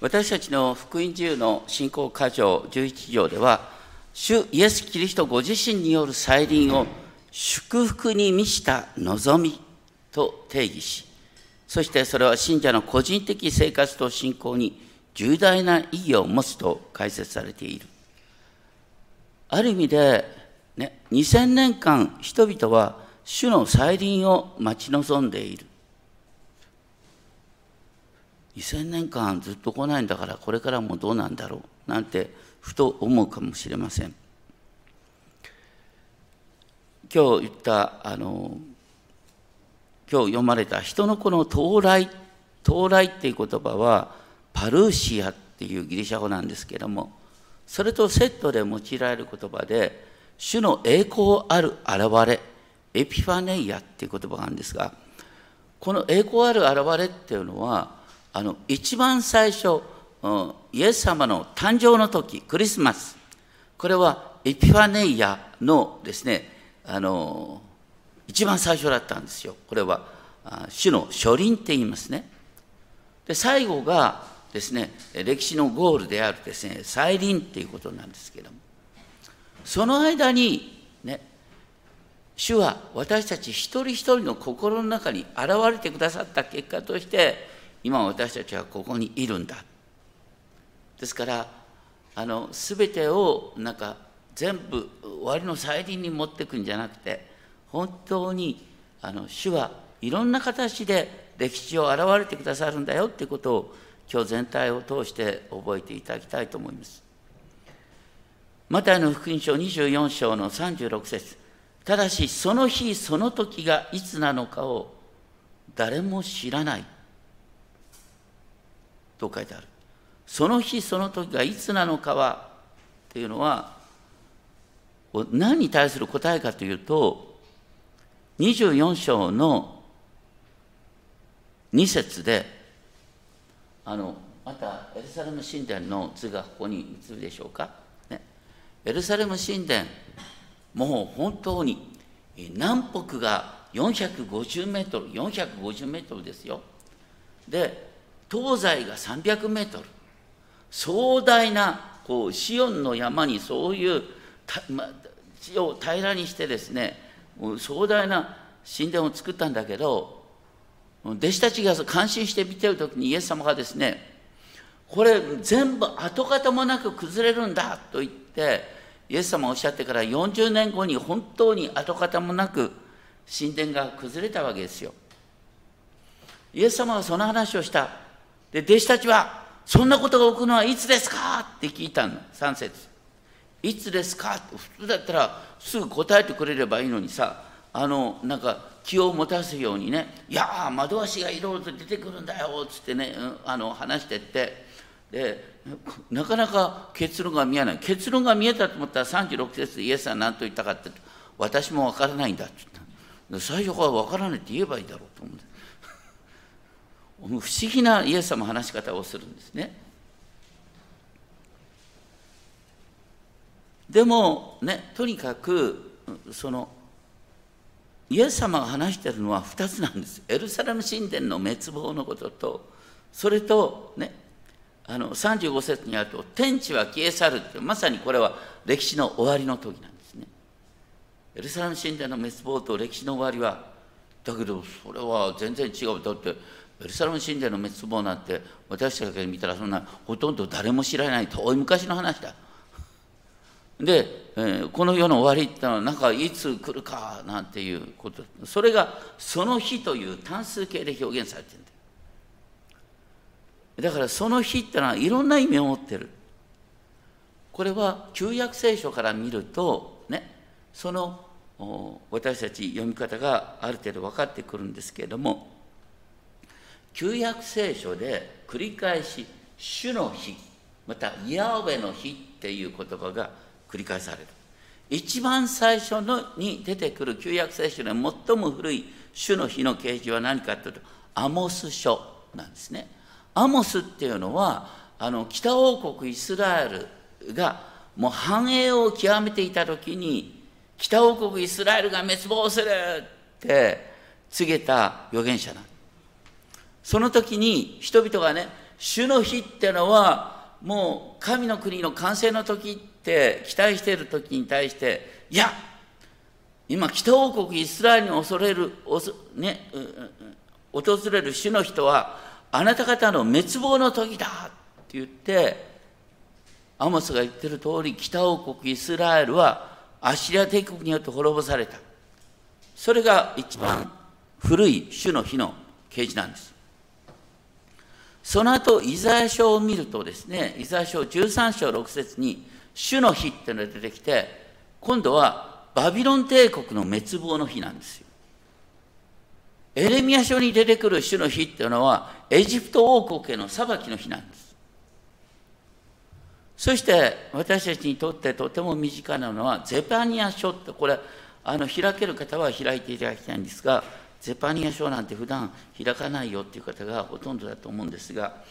私たちの福音自由の信仰箇条11条では、主イエス・キリストご自身による再臨を祝福に満ちた望みと定義し、そしてそれは信者の個人的生活と信仰に重大な意義を持つと解説されている。ある意味で、ね、2000年間人々は主の再臨を待ち望んでいる。2000年間ずっと来ないんだからこれからもどうなんだろうなんてふと思うかもしれません。今日言ったあの今日読まれた人の子の到来到来っていう言葉はパルーシアっていうギリシャ語なんですけどもそれとセットで用いられる言葉で主の栄光ある現れエピファネイアっていう言葉があるんですがこの栄光ある現れっていうのはあの一番最初イエス様の誕生の時クリスマス。これはエピファネイアのですねあの一番最初だったんですよ。これは主の初輪って言いますね。で最後がですね歴史のゴールであるですね再臨っていうことなんですけども。その間にね主は私たち一人一人の心の中に現れてくださった結果として今私たちはここにいるんだ。ですからあの全てをなんか全部終わりの再臨に持っていくんじゃなくて本当にあの主はいろんな形で歴史を現れてくださるんだよっていうことを今日全体を通して覚えていただきたいと思います。マタイの福音書24章の36節。ただしその日その時がいつなのかを誰も知らない。と書いてある。その日その時がいつなのかはっていうのは何に対する答えかというと24章の2節であのまたエルサレム神殿の図がここに映るでしょうか、ね、エルサレム神殿もう本当に南北が450メートル450メートルですよ。で東西が300メートル壮大なこうシオンの山にそういうま、地を平らにしてですね壮大な神殿を作ったんだけど弟子たちが感心して見てる時にイエス様がですねこれ全部跡形もなく崩れるんだと言ってイエス様おっしゃってから40年後に本当に跡形もなく神殿が崩れたわけですよ。イエス様はその話をした。で、弟子たちは、そんなことが起こるのはいつですか？って聞いたの、3節いつですか？って普通だったらすぐ答えてくれればいいのにさあのなんか気を持たすようにね「いや窓足がいろいろと出てくるんだよ」っつってね、あの話してって。でなかなか結論が見えない。結論が見えたと思ったら36節でイエスは何と言ったかって私も分からないんだって言った最初から分からないって言えばいいだろうと思うんです不思議なイエス様の話し方をするんですね。でもねとにかくそのイエス様が話してるのは2つなんです。エルサレム神殿の滅亡のこととそれとねあの35節にあると天地は消え去るってまさにこれは歴史の終わりの時なんですね。エルサレム神殿の滅亡と歴史の終わりはだけどそれは全然違う。だってエルサレム神殿の滅亡なんて私たちが見たらそんなほとんど誰も知らない遠い昔の話だ。で、えー、この世の終わりってのはなんかいつ来るかなんていうことそれがその日という単数形で表現されてるんだだからその日ってのはいろんな意味を持ってる。これは旧約聖書から見るとねその私たち読み方がある程度分かってくるんですけれども旧約聖書で繰り返し「主の日」また「ヤーウェの日」っていう言葉が繰り返される。一番最初のに出てくる旧約聖書で最も古い主の日の啓示は何かというとアモス書なんですね。アモスっていうのはあの北王国イスラエルがもう繁栄を極めていた時に北王国イスラエルが滅亡するって告げた預言者なんです。その時に人々がね主の日ってのはもう神の国の完成の時って期待している時に対していや今北王国イスラエルに恐れる、ね、訪れる主の人はあなた方の滅亡の時だって言ってアモスが言ってる通り北王国イスラエルはアッシリア帝国によって滅ぼされた。それが一番古い主の日の啓示なんです。その後イザヤ書を見るとですねイザヤ書13章6節に主の日っていうのが出てきて今度はバビロン帝国の滅亡の日なんですよ。エレミア書に出てくる主の日っていうのはエジプト王国への裁きの日なんです。そして私たちにとってとても身近なのはゼパニア書ってこれあの開ける方は開いていただきたいんですがゼパニア書なんて普段開かないよっていう方がほとんどだと思うんですが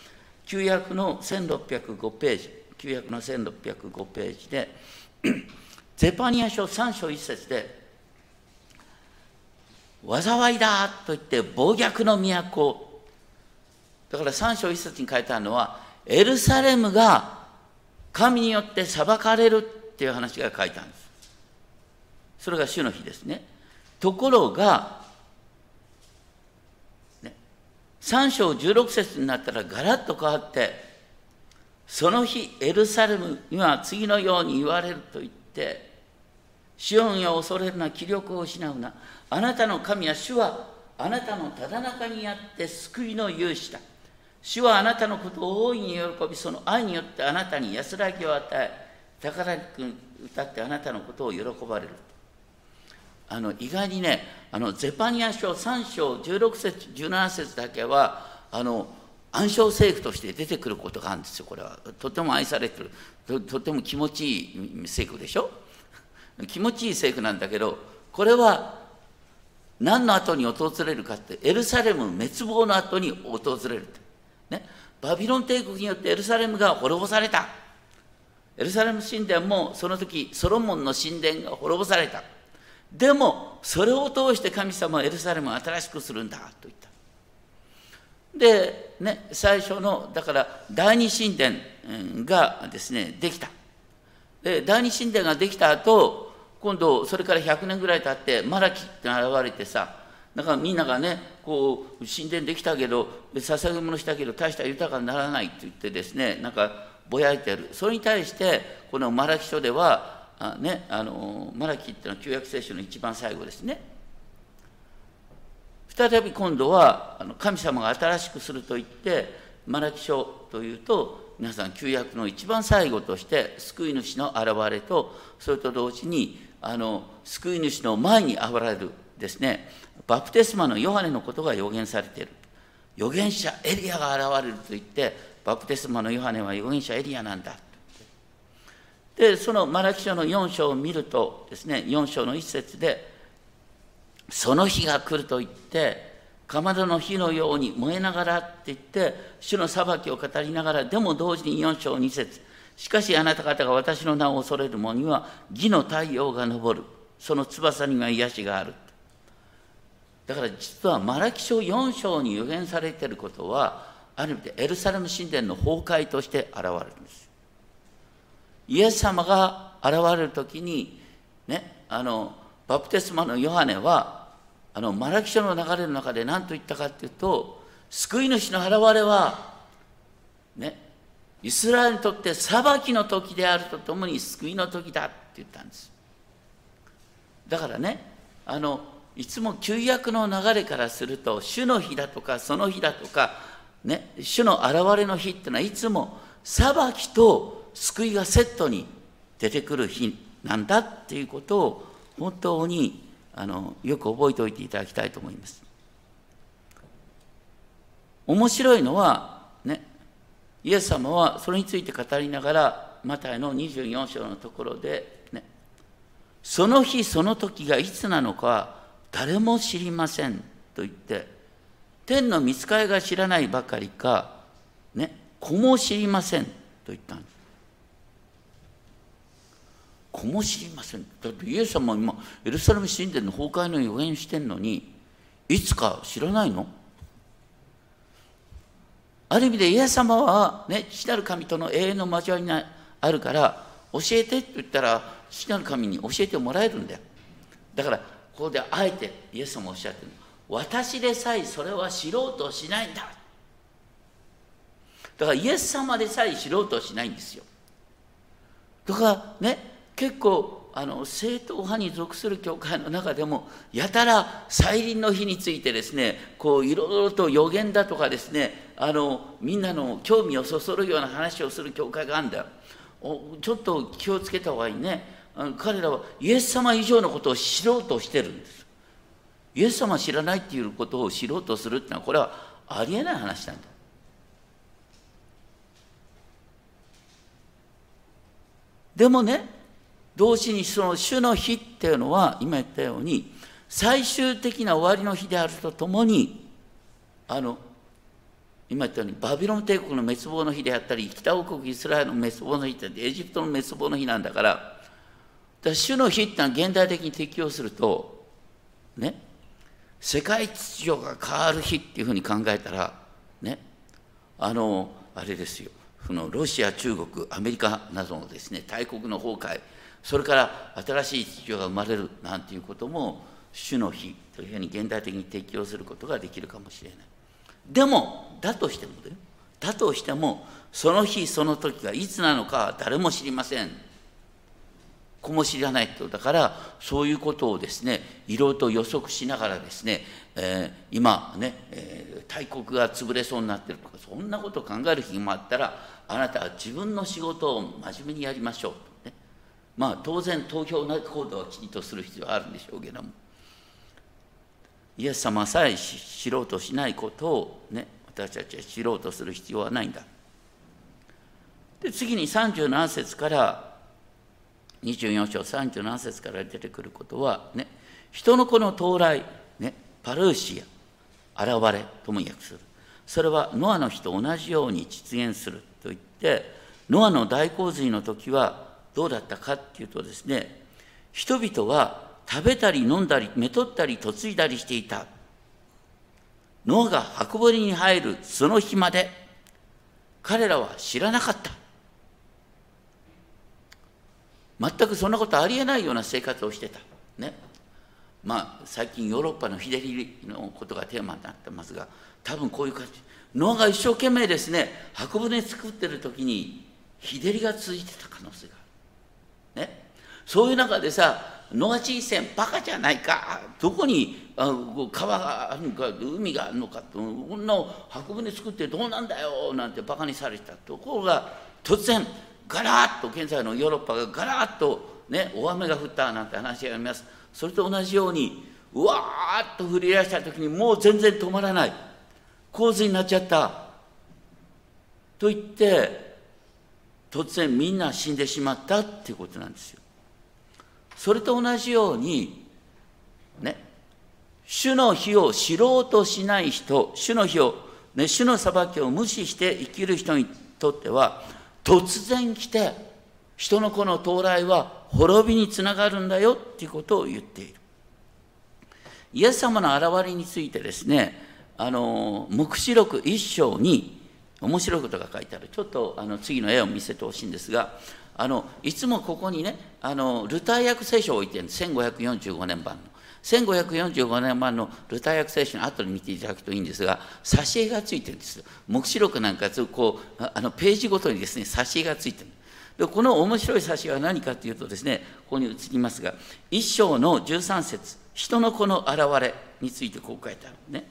旧約の1605ページ旧約の1605ページで ゼパニア書3章1節で災いだと言って暴虐の都だから3章1節に書いてあるのはエルサレムが神によって裁かれるっていう話が書いてあるんです。それが主の日ですね。ところが、ね、3章16節になったらガラッと変わって、その日エルサレムには次のように言われると言って、シオンや恐れるな、気力を失うな。あなたの神は主はあなたのただ中にあって救いの勇士だ。主はあなたのことを大いに喜び、その愛によってあなたに安らぎを与え、宝く歌ってあなたのことを喜ばれる。あの意外にね、あのゼパニア書3章16節17節だけはあの暗唱聖句として出てくることがあるんですよ、これは。とても愛されてる、ととても気持ちいい聖句でしょ？気持ちいい聖句なんだけど、これは何の後に訪れるかって、エルサレム滅亡の後に訪れる。ね、バビロン帝国によってエルサレムが滅ぼされた。エルサレム神殿もその時ソロモンの神殿が滅ぼされた。でもそれを通して神様はエルサレムを新しくするんだと言った。で、ね、最初のだから第二神殿がですねできた。で第二神殿ができた後今度それから100年ぐらい経ってマラキって現れてさだからみんながねこう神殿できたけど捧げ物したけど大した豊かにならないって言ってですねなんかぼやいてるそれに対してこのマラキ書ではあ、ね、あのマラキっていうのは旧約聖書の一番最後ですね。再び今度はあの神様が新しくすると言ってマラキ書というと皆さん旧約の一番最後として救い主の現れとそれと同時にあの救い主の前に現れるですね。バプテスマのヨハネのことが予言されている。預言者エリアが現れると言ってバプテスマのヨハネは預言者エリアなんだ。でそのマラキ書の4章を見るとですね4章の一節でその日が来ると言ってかまどの火のように燃えながらって言って主の裁きを語りながらでも同時に4章2節しかしあなた方が私の名を恐れる者には義の太陽が昇る。その翼には癒しがある。だから実はマラキ書4章に予言されていることはある意味でエルサレム神殿の崩壊として現れるんです。イエス様が現れる時にねあのバプテスマのヨハネはあのマラキ書の流れの中で何と言ったかっていうと救い主の現れはねイスラエルにとって裁きの時であるとともに救いの時だって言ったんです。だからねあのいつも旧約の流れからすると主の日だとかその日だとか、ね、主の現れの日っていうのはいつも裁きと救いがセットに出てくる日なんだっていうことを本当にあのよく覚えておいていただきたいと思います。面白いのはねイエス様はそれについて語りながらマタイの24章のところでねその日その時がいつなのか誰も知りませんと言って天の見つかりが知らないばかりかね子も知りませんと言ったんです子も知りません。だってイエス様は今エルサレム神殿の崩壊の予言してんのにいつか知らないの？ある意味でイエス様は、ね、父なる神との永遠の交わりがあるから教えてって言ったら父なる神に教えてもらえるんだよ。だからここであえてイエス様おっしゃってるの。私でさえそれは知ろうとしないんだ。だからイエス様でさえ知ろうとしないんですよ。だからね結構あの正統派に属する教会の中でもやたら再臨の日についてですねこういろいろと予言だとかですねあのみんなの興味をそそるような話をする教会があるんだよ。ちょっと気をつけた方がいいね。彼らはイエス様以上のことを知ろうとしてるんです。イエス様知らないっていうことを知ろうとするってのはこれはありえない話なんだでもね同時にその主の日っていうのは今言ったように最終的な終わりの日であるとともにあの今言ったようにバビロン帝国の滅亡の日であったり北王国イスラエルの滅亡の日ってエジプトの滅亡の日なんだからだから主の日ってのは現代的に適用するとね世界秩序が変わる日っていうふうに考えたらねあのあれですよ。そのロシア、中国、アメリカなどのですね大国の崩壊、それから新しい秩序が生まれるなんていうことも、主の日というふうに現代的に適用することができるかもしれない。でも、だとしてもね、だとしても、その日その時がいつなのかは誰も知りません。子も知らないとだからそういうことをですねいろいろと予測しながらですね、えー、今ね、えー、大国が潰れそうになってるとかそんなことを考える日もあったらあなたは自分の仕事を真面目にやりましょう、まあ当然投票行動はきちんとする必要はあるんでしょうけども。イエス様さえ知ろうとしないことをね私たちは知ろうとする必要はないんだ。で次に37節から24章37節から出てくることはね人の子の到来、ね、パルーシア現れとも訳する。それはノアの日と同じように実現すると言ってノアの大洪水の時はどうだったかっていうとですね人々は食べたり飲んだりめとったり嫁いだりしていたノアが箱舟に入るその日まで彼らは知らなかった全くそんなことありえないような生活をしてた。ね。まあ最近ヨーロッパの日照りのことがテーマになってますが多分こういう感じノアが一生懸命ですね箱舟作ってる時に日照りが続いてた可能性がある。そういう中でさノア地線バカじゃないか。どこにあ川があるのか海があるのかこんな箱舟作ってどうなんだよなんてバカにされたところが突然ガラッと現在のヨーロッパがガラッと、ね、大雨が降ったなんて話があります。それと同じようにうわーっと降り出した時にもう全然止まらない。洪水になっちゃった。と言って突然みんな死んでしまったっていうことなんですよ。それと同じようにね主の日を知ろうとしない人主の日を、ね、主の裁きを無視して生きる人にとっては突然来て人の子の到来は滅びにつながるんだよっていうことを言っている。イエス様の現れについてですね、あの、黙示録一章に面白いことが書いてある。ちょっとあの次の絵を見せてほしいんですが、あの、いつもここにね、あの、ルター訳聖書を置いてるんです。1545年版の。1545年版のルター訳聖書の後に見ていただくといいんですが、挿絵がついてるんです。黙示録なんかこうあのページごとにですね、挿絵がついてる。でこの面白い挿絵は何かというとですね、ここに移りますが、一章の13節人の子の現れについてこう書いてあるね。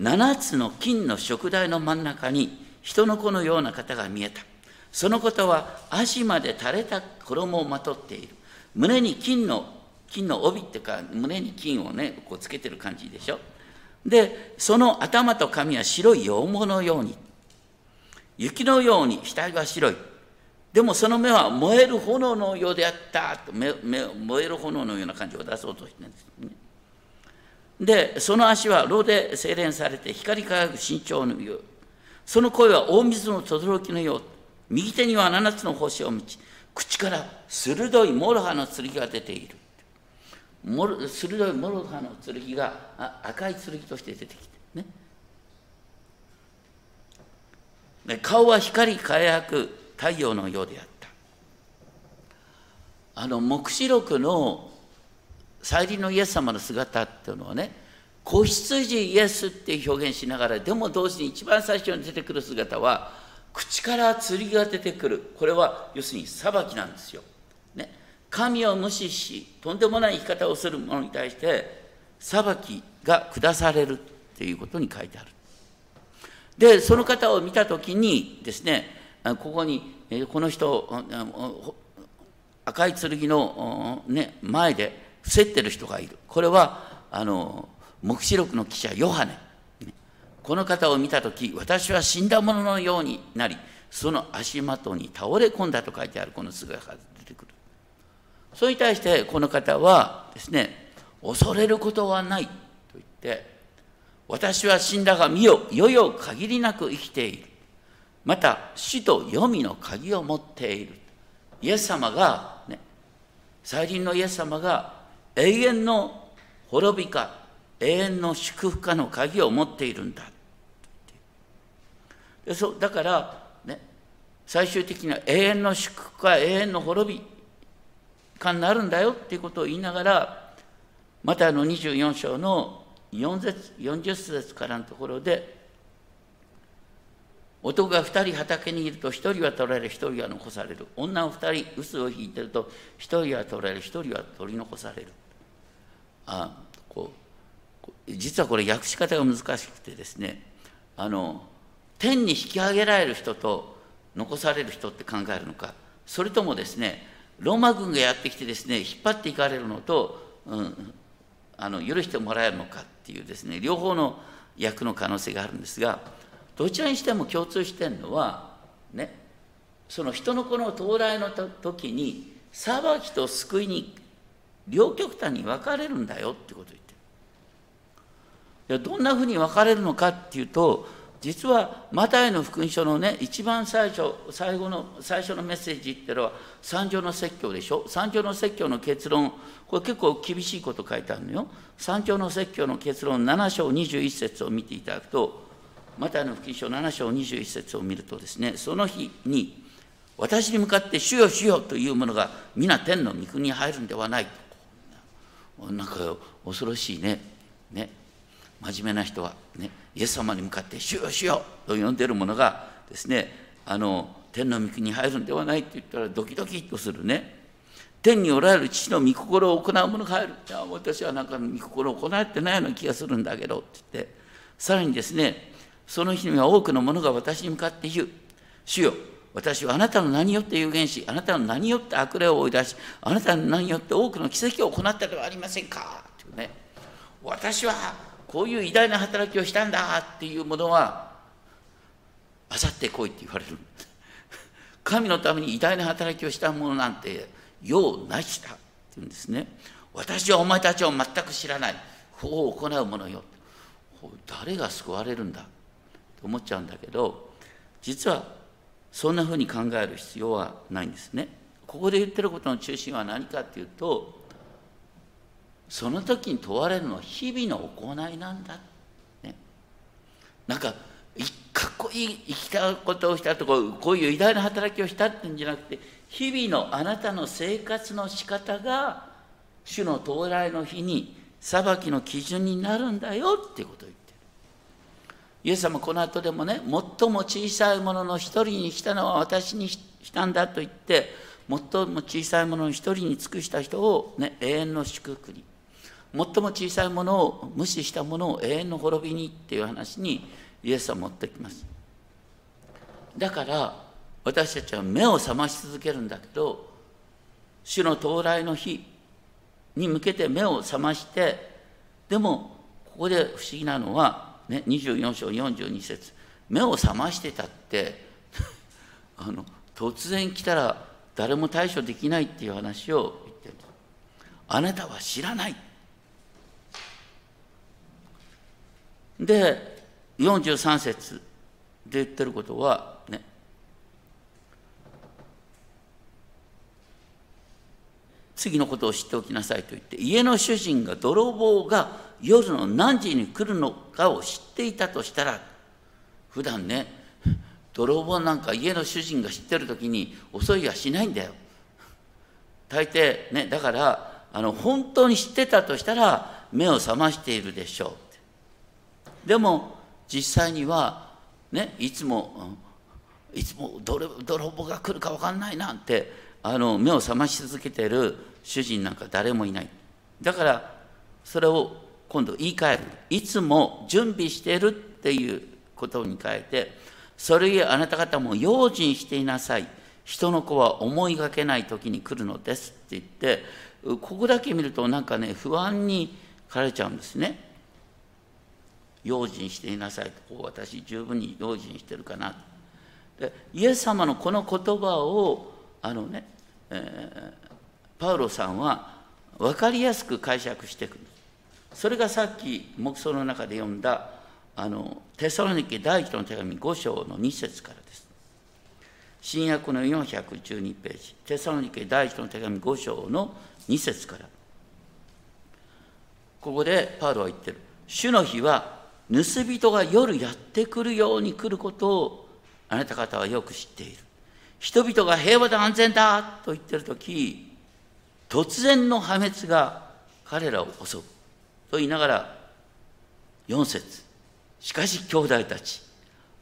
7つの金の食台の真ん中に人の子のような方が見えた。そのことは足まで垂れた衣をまとっている。胸に金の金の帯っていうか胸に金をねこうつけてる感じでしょ。でその頭と髪は白い羊毛のように。雪のように額は白い。でもその目は燃える炎のようであった。と目目燃える炎のような感じを出そうとしてるんですね。でその足は炉で精錬されて光り輝く真鍮のよう。その声は大水の轟のよう。右手には七つの星を持ち口から鋭い諸刃の剣が出ている。鋭い諸刃の剣が赤い剣として出てきてね。顔は光り輝く太陽のようであった。あの黙示録の再臨のイエス様の姿っていうのはね子羊イエスって表現しながらでも同時に一番最初に出てくる姿は口から剣が出てくる。これは要するに裁きなんですよ、ね、神を無視しとんでもない生き方をする者に対して裁きが下されるっていうことに書いてある。でその方を見た時にですねここにこの人赤い剣の、ね、前で伏せってる人がいる。これはあの黙示録の記者ヨハネ。この方を見た時私は死んだ者ののようになりその足元に倒れ込んだと書いてあるこの姿が出てくるそれに対してこの方はですね恐れることはないと言って私は死んだが見よ、よよ限りなく生きている。また、死と黄泉の鍵を持っている。イエス様が、ね、再臨のイエス様が永遠の滅びか、永遠の祝福かの鍵を持っているんだ。でそだから、ね、最終的には永遠の祝福か永遠の滅びかになるんだよっていうことを言いながら、またあの24章の40節からのところで男が2人畑にいると1人は取られ1人は残される。女を2人臼を引いてると1人は取られ1人は取り残される。あこう実はこれ訳し方が難しくてですねあの天に引き上げられる人と残される人って考えるのかそれともですねローマ軍がやってきてですね引っ張っていかれるのと、うん、あの許してもらえるのかっていうですね両方の役の可能性があるんですがどちらにしても共通してるのはねその人の子の到来の時に裁きと救いに両極端に分かれるんだよってことを言ってる。どんなふうに分かれるのかっていうと実はマタイの福音書のね一番最初最後の最初のメッセージっていうのは三条の説教でしょ？三条の説教の結論。これ結構厳しいこと書いてあるのよ。三条の説教の結論7章21節を見ていただくとマタイの福音書7章21節を見るとですねその日に私に向かって「主よ主よ」というものが皆天の御国に入るんではないと。なんか恐ろしいね。ね。真面目な人はね。イエス様に向かって「主よ主よ」と呼んでる者がですねあの天の御国に入るんではないって言ったらドキドキとするね。天におられる父の御心を行う者が入るいや私はなんか御心を行ってないような気がするんだけどって言ってさらにですねその日には多くの者が私に向かって言う。主よ私はあなたの名によって有言しあなたの名によって悪霊を追い出しあなたの名によって多くの奇跡を行ったではありませんかっていうね。私はこういう偉大な働きをしたんだっていうものはあさって来いって言われる。神のために偉大な働きをしたものなんて用なしだって言うんですね。私はお前たちを全く知らない。法を行う者よ。誰が救われるんだと思っちゃうんだけど実はそんなふうに考える必要はないんですね。ここで言ってることの中心は何かっていうとその時に問われるのは日々の行いなんだ、ね、なんかかっこいい生きたことをしたとかこういう偉大な働きをしたってんじゃなくて日々のあなたの生活の仕方が主の到来の日に裁きの基準になるんだよっていうことを言ってる。イエス様この後でもね最も小さいものの一人にしたのは私にしたんだと言って最も小さいものの一人に尽くした人を、ね、永遠の祝福に最も小さいものを無視したものを永遠の滅びにっていう話にイエスは持ってきます。だから私たちは目を覚まし続けるんだけど主の到来の日に向けて目を覚ましてでもここで不思議なのは、ね、24章42節目を覚ましてたって あの突然来たら誰も対処できないっていう話を言ってる。あなたは知らない。で43節で言ってることはね。次のことを知っておきなさいと言って家の主人が泥棒が夜の何時に来るのかを知っていたとしたら普段ね泥棒なんか家の主人が知ってる時に襲いはしないんだよ。大抵ねだからあの本当に知ってたとしたら目を覚ましているでしょう。でも実際にはねいつもいつも泥棒が来るか分かんないなんてあの目を覚まし続けてる主人なんか誰もいない。だからそれを今度言い換える。いつも準備してるっていうことに変えてそれゆえあなた方も用心していなさい。人の子は思いがけない時に来るのですって言ってここだけ見るとなんかね不安に駆られちゃうんですね。用心していなさいとこう私十分に用心してるかなでイエス様のこの言葉をあのね、えー、パウロさんは分かりやすく解釈していくそれがさっき黙想の中で読んだあのテサロニケ第一の手紙5章の2節からです。新約の412ページ、テサロニケ第一の手紙5章の2節から。ここでパウロは言ってる。主の日は盗人が夜やってくるように来ることをあなた方はよく知っている。人々が平和で安全だと言ってるとき、突然の破滅が彼らを襲う。と言いながら、4節しかし兄弟たち、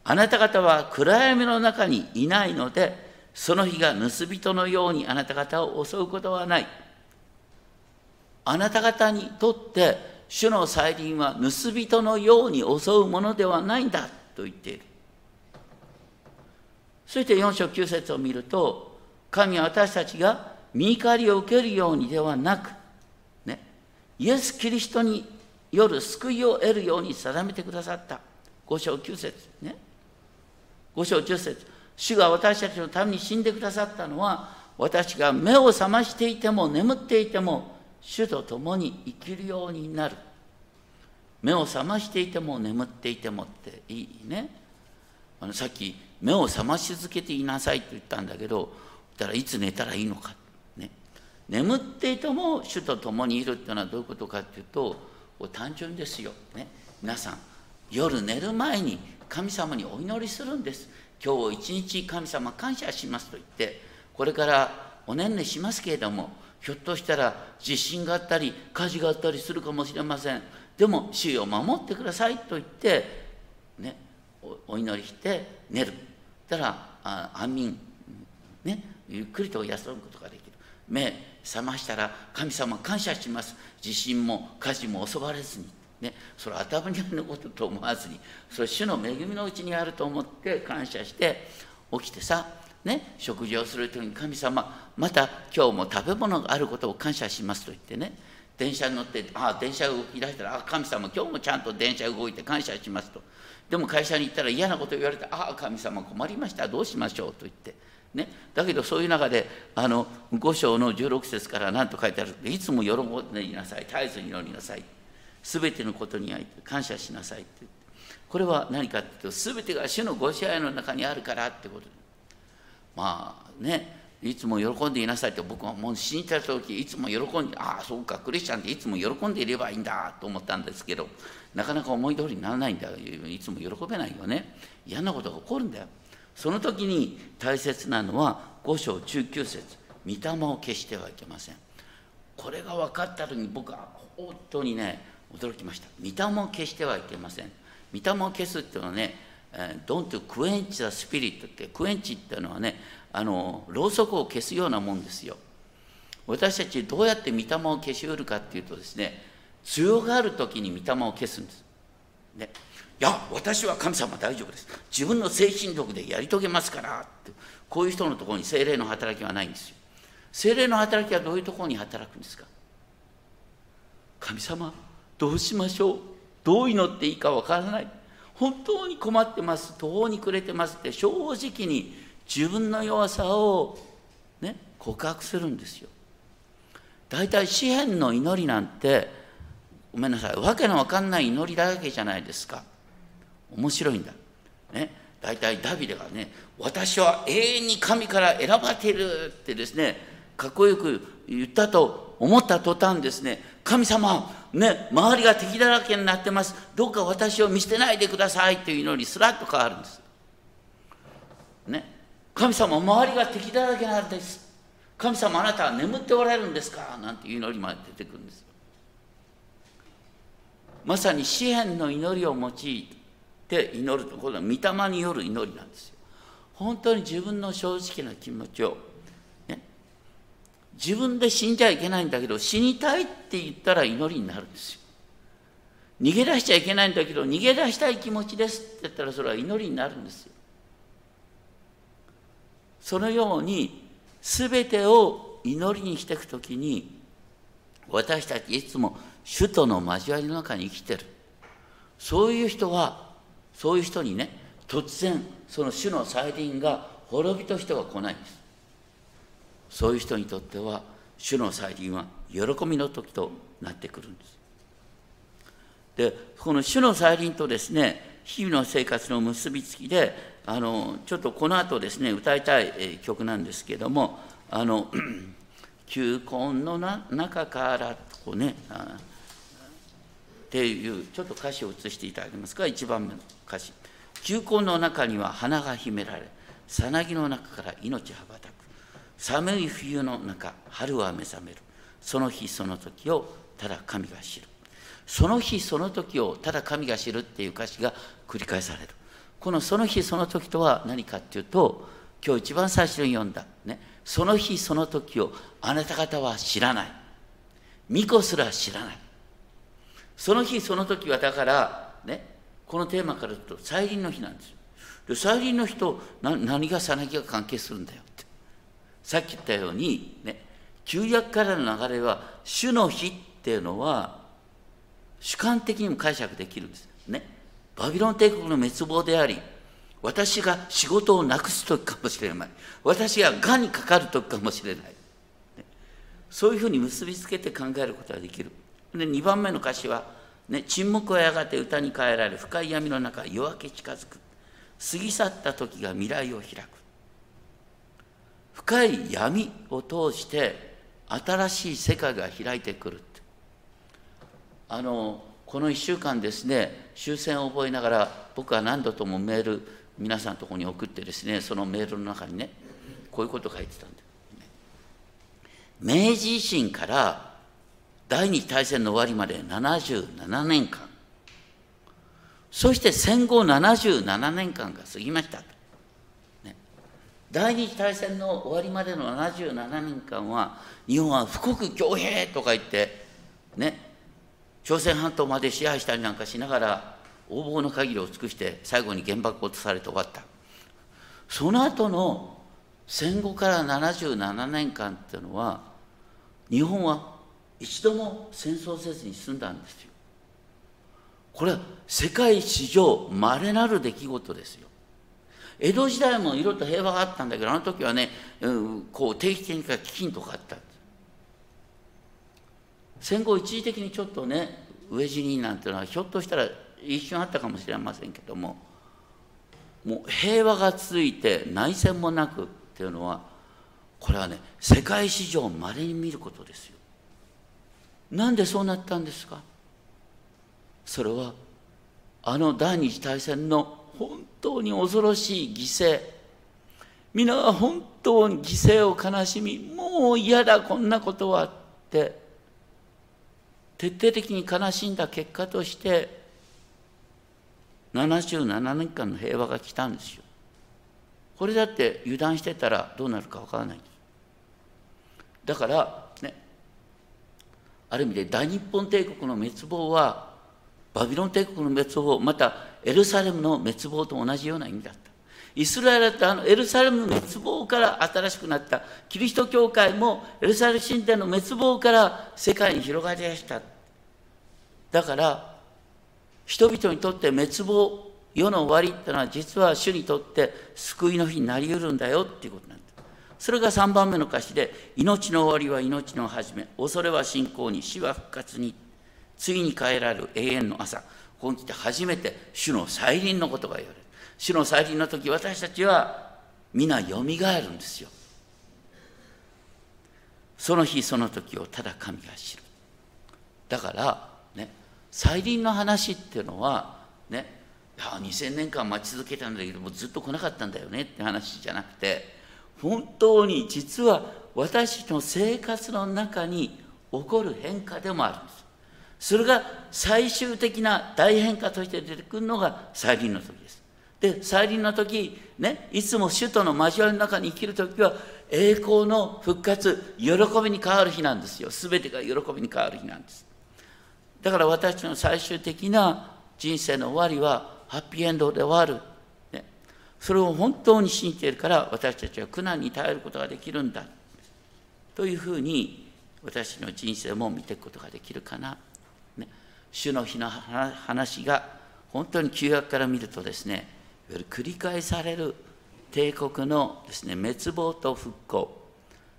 あなた方は暗闇の中にいないので、その日が盗人のようにあなた方を襲うことはない。あなた方にとって主の再臨は盗人のように襲うものではないんだと言っている。そして4章9節を見ると、神は私たちが見怒りを受けるようにではなく、ね、イエス・キリストに夜救いを得るように定めてくださった5章9節ね5章10節主が私たちのために死んでくださったのは私が目を覚ましていても眠っていても主と共に生きるようになる。目を覚ましていても眠っていてもっていいね。あのさっき目を覚まし続けていなさいって言ったんだけどだからいつ寝たらいいのか、ね、眠っていても主と共にいるっていうのはどういうことかっていうと単純ですよ、ね、皆さん夜寝る前に神様にお祈りするんです。今日一日神様感謝しますと言ってこれからおねんねしますけれどもひょっとしたら地震があったり火事があったりするかもしれません。でも主を守ってくださいと言ってねお祈りして寝る。たら安眠。ねゆっくりと休むことができる。目覚ましたら神様感謝します。地震も火事も襲われずに、ね、それ頭にあることと思わずに。それ主の恵みのうちにあると思って感謝して起きてさ、ね、食事をする時に神様また今日も食べ物があることを感謝しますと言ってね電車に乗ってああ電車が動き出したらあ神様今日もちゃんと電車動いて感謝しますと。でも会社に行ったら嫌なこと言われてああ神様困りましたどうしましょうと言って。ね、だけどそういう中であの5章の16節から何と書いてあるいつも喜んでいなさい絶えず祈りなさい。全てのことに感謝しなさいって。これは何かっていうと全てが主のご支配の中にあるからってことで。まあねいつも喜んでいなさいって僕はもう死んだ時いつも喜んでああそうかクリスチャンっていつも喜んでいればいいんだと思ったんですけどなかなか思い通りにならないんだいつも喜べないよね。嫌なことが起こるんだよ。その時に大切なのは5章19節御霊を消してはいけません。これが分かった時に僕は本当にね驚きました。御霊を消してはいけません。御霊を消すっていうのはね「Don't quench the spirit」ってクエンチっていうのはねあのろうそくを消すようなもんですよ。私たちどうやって御霊を消しうるかっていうとですね強がる時に御霊を消すんです、ね、いや私は神様大丈夫です。自分の精神力でやり遂げますからって。こういう人のところに精霊の働きはないんですよ。精霊の働きはどういうところに働くんですか？神様どうしましょう？どう祈っていいかわからない。本当に困ってます途方に暮れてますって正直に自分の弱さをね告白するんですよ大体詩篇の祈りなんてごめんなさいわけのわかんない祈りだらけじゃないですか面白いんだ。ね、大体ダビデがね「私は永遠に神から選ばれてる」ってですねかっこよく言ったと思った途端ですね神様ね周りが敵だらけになってます。どうか私を見捨てないでください。という祈りすらっと変わるんです。ね。神様周りが敵だらけなんです。神様あなたは眠っておられるんですか？なんていう祈りまで出てくるんです。まさに詩篇の祈りを用いて祈るところは御霊による祈りなんですよ。本当に自分の正直な気持ちを、自分で死んじゃいけないんだけど死にたいって言ったら祈りになるんですよ。逃げ出しちゃいけないんだけど逃げ出したい気持ちですって言ったらそれは祈りになるんですよ。そのように全てを祈りにしていくときに私たちいつも主との交わりの中に生きてる。そういう人はそういう人にね突然その主の再臨が滅びとしては来ないんです。そういう人にとっては主の再臨は喜びの時となってくるんです。でこの主の再臨とですね日々の生活の結びつきであのちょっとこの後ですね歌いたい曲なんですけどもあの 球根の中からこうねっていうちょっと歌詞を移していただけますか？1番目の歌詞。球根の中には花が秘められさなぎの中から命羽ばたく。寒い冬の中春は目覚める。その日その時をただ神が知る。その日その時をただ神が知るっていう歌詞が繰り返される。このその日その時とは何かっていうと今日一番最初に読んだ、ね、その日その時をあなた方は知らない。巫女すら知らない。その日その時はだからねこのテーマから言うと再臨の日なんですよ。で再臨の日と何がさなぎが関係するんだよ。さっき言ったようにね旧約からの流れは主の日っていうのは主観的にも解釈できるんですね。バビロン帝国の滅亡であり私が仕事をなくす時かもしれない。私ががんにかかる時かもしれない、ね、そういうふうに結びつけて考えることができる。で2番目の歌詞は、ね、沈黙はやがて歌に変えられ深い闇の中夜明け近づく。過ぎ去った時が未来を開く。深い闇を通して新しい世界が開いてくるあのこの1週間ですね終戦を覚えながら僕は何度ともメール皆さんのところに送ってですねそのメールの中にねこういうこと書いてたんだ明治維新から第二次大戦の終わりまで77年間。そして戦後77年間が過ぎました、第二次大戦の終わりまでの77年間は日本は富国強兵とか言ってね朝鮮半島まで支配したりなんかしながら横暴の限りを尽くして最後に原爆を落とされて終わった。その後の戦後から77年間っていうのは日本は一度も戦争せずに済んだんですよ。これは世界史上まれなる出来事ですよ。江戸時代もいろいろと平和があったんだけどあの時はね、うん、こう定期的に飢饉とかあった戦後一時的にちょっとね飢え死になんていうのはひょっとしたら一瞬あったかもしれませんけどももう平和が続いて内戦もなくっていうのはこれはね世界史上まれに見ることですよ。なんでそうなったんですか？それはあの第二次大戦の本当に恐ろしい犠牲皆が本当に犠牲を悲しみもう嫌だこんなことはって徹底的に悲しんだ結果として77年間の平和が来たんですよ。これだって油断してたらどうなるかわからない。だからねある意味で大日本帝国の滅亡はバビロン帝国の滅亡またエルサレムの滅亡と同じような意味だった。イスラエルってあのエルサレムの滅亡から新しくなったキリスト教会もエルサレム神殿の滅亡から世界に広がりだしただから人々にとって滅亡世の終わりってのは実は主にとって救いの日になりうるんだよっていうことなんですそれが3番目の歌詞で「命の終わりは命の始め恐れは信仰に死は復活に次に変えられる永遠の朝」ここに来て初めて主の再臨のことが言われる。主の再臨の時私たちは皆よみがえるんですよ。その日その時をただ神が知る。だからね再臨の話っていうのはねや2000年間待ち続けたんだけどもずっと来なかったんだよねって話じゃなくて本当に実は私の生活の中に起こる変化でもあるんです。それが最終的な大変化として出てくるのが再臨の時です。で再臨の時ねいつも首都の交わりの中に生きる時は栄光の復活喜びに変わる日なんですよ。全てが喜びに変わる日なんです。だから私の最終的な人生の終わりはハッピーエンドで終わる、ね、それを本当に信じているから私たちは苦難に耐えることができるんだ。というふうに私の人生も見ていくことができるかな、主の日の話が本当に旧約から見るとですね繰り返される帝国のですね滅亡と復興。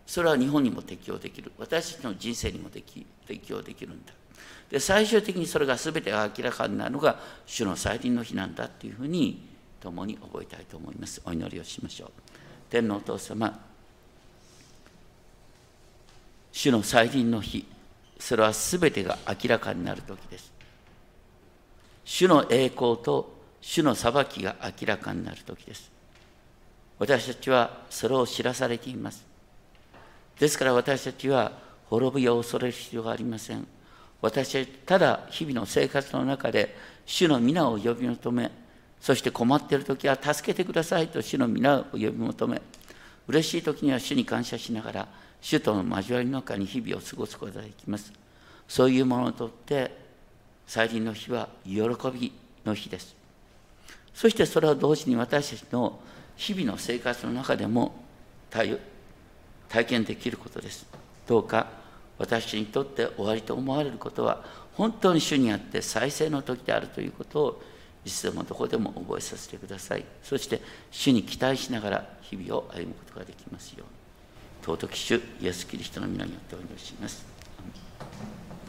それは日本にも適用できる。私たちの人生にも適用できるんだ。で最終的にそれが全てが明らかになるのが主の再臨の日なんだというふうに共に覚えたいと思います。お祈りをしましょう。天皇お父様主の再臨の日。それは全てが明らかになる時です。主の栄光と主の裁きが明らかになる時です。私たちはそれを知らされています。ですから私たちは滅びを恐れる必要がありません。私はただ日々の生活の中で主の皆を呼び求めそして困っている時は助けてくださいと主の皆を呼び求め嬉しい時には主に感謝しながら主との交わりの中に日々を過ごすことができます。そういうものにとって再臨の日は喜びの日です。そしてそれは同時に私たちの日々の生活の中でも体験できることです。どうか私にとって終わりと思われることは本当に主にあって再生の時であるということをいつでもどこでも覚えさせてください。そして主に期待しながら日々を歩むことができますように。尊き主イエス・キリストの皆によってお祈りします。